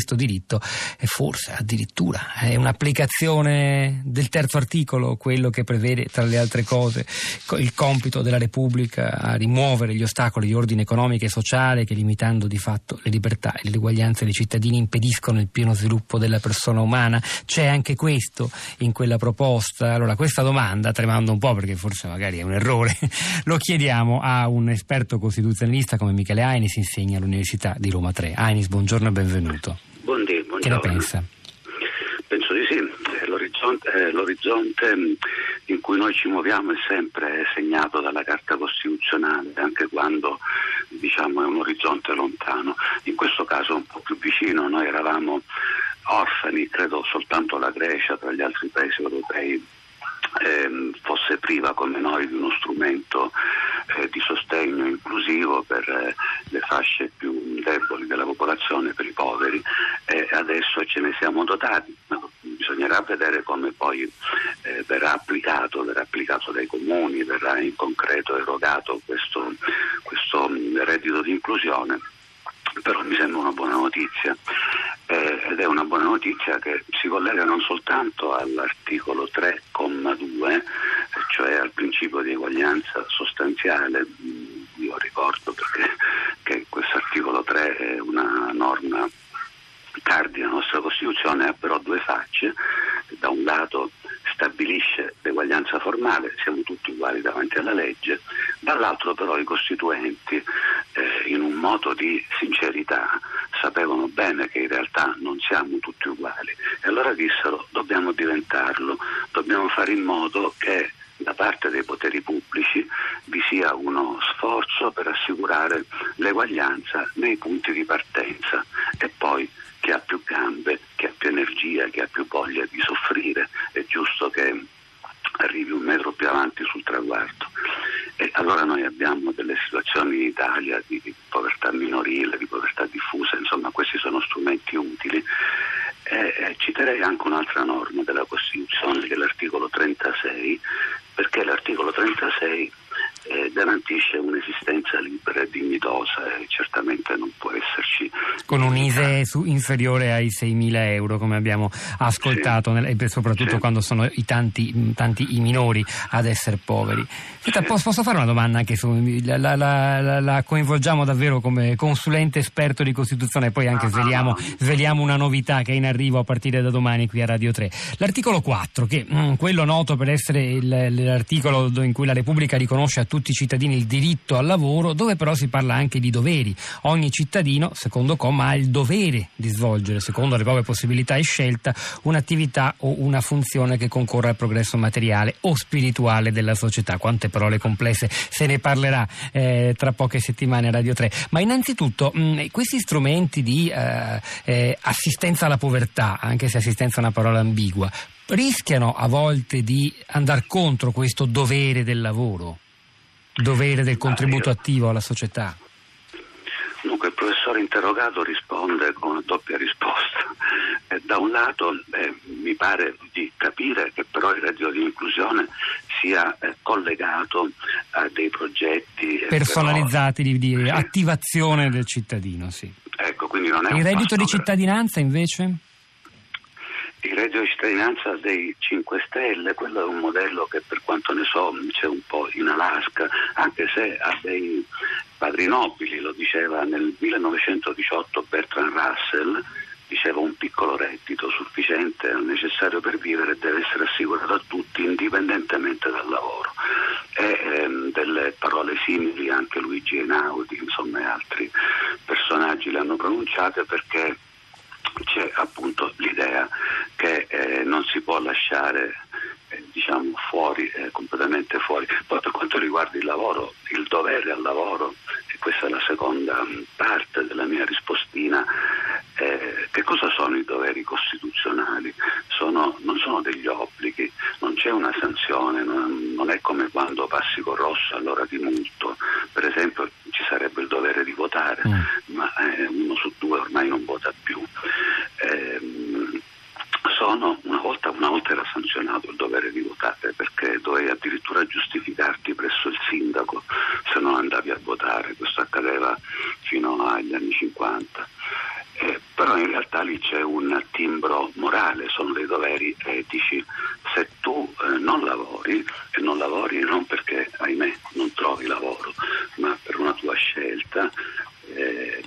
questo diritto è forse addirittura è un'applicazione del terzo articolo, quello che prevede tra le altre cose il compito della Repubblica a rimuovere gli ostacoli di ordine economico e sociale che limitando di fatto le libertà e l'eguaglianza dei cittadini impediscono il pieno sviluppo della persona umana. C'è anche questo in quella proposta. Allora questa domanda, tremando un po' perché forse magari è un errore, lo chiediamo a un esperto costituzionalista come Michele Ainis, insegna all'Università di Roma 3. Ainis, buongiorno e benvenuto. Che ne pensa? Penso di sì, l'orizzonte, eh, l'orizzonte, in cui noi ci muoviamo è sempre segnato dalla Carta Costituzionale, anche quando diciamo, è un orizzonte lontano. In questo caso un po' più vicino, noi eravamo orfani, credo soltanto la Grecia tra gli altri paesi europei eh, fosse priva come noi di uno strumento eh, di sostegno inclusivo per eh, le fasce più deboli della popolazione, per i poveri e adesso ce ne siamo dotati. Bisognerà vedere come poi eh, verrà applicato, verrà applicato dai comuni, verrà in concreto erogato questo, questo mm, reddito di inclusione però mi sembra una buona notizia eh, ed è una buona notizia che si collega non soltanto all'articolo 3,2, cioè al principio di eguaglianza sostanziale, mm, io ricordo perché che questo articolo 3 è una norma cardine della nostra Costituzione, ha però due facce, da un lato l'eguaglianza formale, siamo tutti uguali davanti alla legge, dall'altro però i costituenti eh, in un modo di sincerità sapevano bene che in realtà non siamo tutti uguali. E allora dissero dobbiamo diventarlo, dobbiamo fare in modo che da parte dei poteri pubblici vi sia uno sforzo per assicurare l'eguaglianza nei punti di partenza e poi chi ha più gambe, chi ha più energia, chi ha più voglia di soffrire, è giusto che arrivi un metro più avanti sul traguardo. E allora noi abbiamo delle situazioni in Italia di, di povertà minorile, di povertà diffusa, insomma questi sono strumenti utili. E, e citerei anche un'altra norma della Costituzione, che è l'articolo 36, perché l'articolo 36 eh, garantisce un'esistenza libera dignitosa e certamente non può esserci. Con un ISE su, inferiore ai 6.000 euro, come abbiamo ascoltato, sì. nel, soprattutto sì. quando sono i tanti, tanti, i minori ad essere poveri. Senta, sì. posso fare una domanda anche su. La, la, la, la, coinvolgiamo davvero come consulente esperto di Costituzione e poi anche no, sveliamo, no, no. sveliamo, una novità che è in arrivo a partire da domani qui a Radio 3. L'articolo 4, che mh, mm, quello noto per essere il, l'articolo in cui la Repubblica riconosce a tutti i cittadini il diritto al lavoro, dove però si parla anche di doveri. Ogni cittadino, secondo comma, ha il dovere di svolgere, secondo le proprie possibilità e scelta, un'attività o una funzione che concorra al progresso materiale o spirituale della società. Quante parole complesse, se ne parlerà eh, tra poche settimane a Radio 3. Ma innanzitutto mh, questi strumenti di eh, eh, assistenza alla povertà, anche se assistenza è una parola ambigua, rischiano a volte di andare contro questo dovere del lavoro? Dovere del contributo attivo alla società? Dunque il professore interrogato risponde con una doppia risposta. Eh, da un lato eh, mi pare di capire che però il reddito di inclusione sia eh, collegato a dei progetti eh, personalizzati però... di, di sì. attivazione del cittadino. Sì. Ecco, il reddito di cittadinanza invece? Reddito di cittadinanza dei 5 Stelle, quello è un modello che per quanto ne so c'è un po' in Alaska, anche se ha dei padri nobili, lo diceva nel 1918 Bertrand Russell, diceva un piccolo reddito sufficiente necessario per vivere deve essere assicurato a tutti indipendentemente dal lavoro. E ehm, delle parole simili anche Luigi Einaudi, insomma e altri personaggi le hanno pronunciate perché c'è appunto l'idea che eh, non si può lasciare eh, diciamo fuori, eh, completamente fuori. Poi per quanto riguarda il lavoro, il dovere al lavoro, e questa è la seconda mm, parte della mia rispostina, eh, che cosa sono i doveri costituzionali? Sono, non sono degli obblighi, non c'è una sanzione, non, non è come quando passi col rosso allora ti multo, per esempio ci sarebbe il dovere di votare, mm. ma eh, uno su due ormai non vota più. Eh, sono, una, volta, una volta era sanzionato il dovere di votare perché dovevi addirittura giustificarti presso il sindaco se non andavi a agli anni 50. Eh, però in realtà quali c'è un timbro morale, sono dei doveri etici. Se tu eh, non lavori, e non lavori non perché, ahimè, non trovi lavoro, ma per una tua scelta, eh,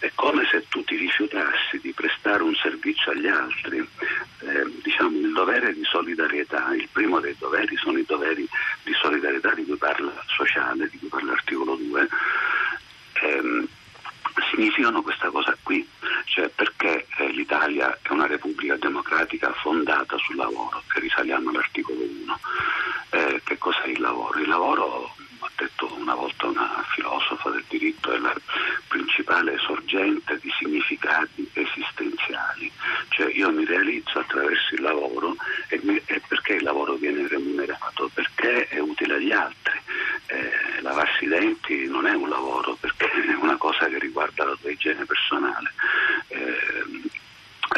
è come se tu ti rifiutassi di prestare un servizio agli altri. Eh, diciamo il dovere di solidarietà, il primo dei doveri sono i doveri di solidarietà di cui parla sociale, di cui parla l'articolo 2. Ehm, significano questa cosa qui, cioè perché eh, l'Italia è una repubblica democratica fondata sul lavoro, che risaliamo all'articolo 1. Eh, che cos'è il lavoro? Il lavoro, ha detto una volta una filosofa del diritto, è la principale sorgente di significati esistenziali, cioè io mi realizzo attraverso il lavoro e, mi, e perché il lavoro viene remunerato? Perché è utile agli altri. Eh, lavarsi i denti non è un lavoro perché è una cosa che riguarda la tua igiene personale. Eh,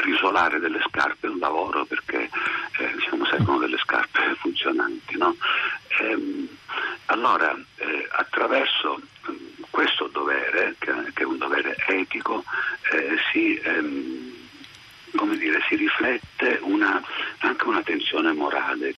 risolare delle scarpe è un lavoro perché eh, diciamo, servono delle scarpe funzionanti. No? Ehm, allora, eh, attraverso questo dovere, che, che, è un dovere etico, eh, si, ehm, dire, si, riflette una, anche una tensione morale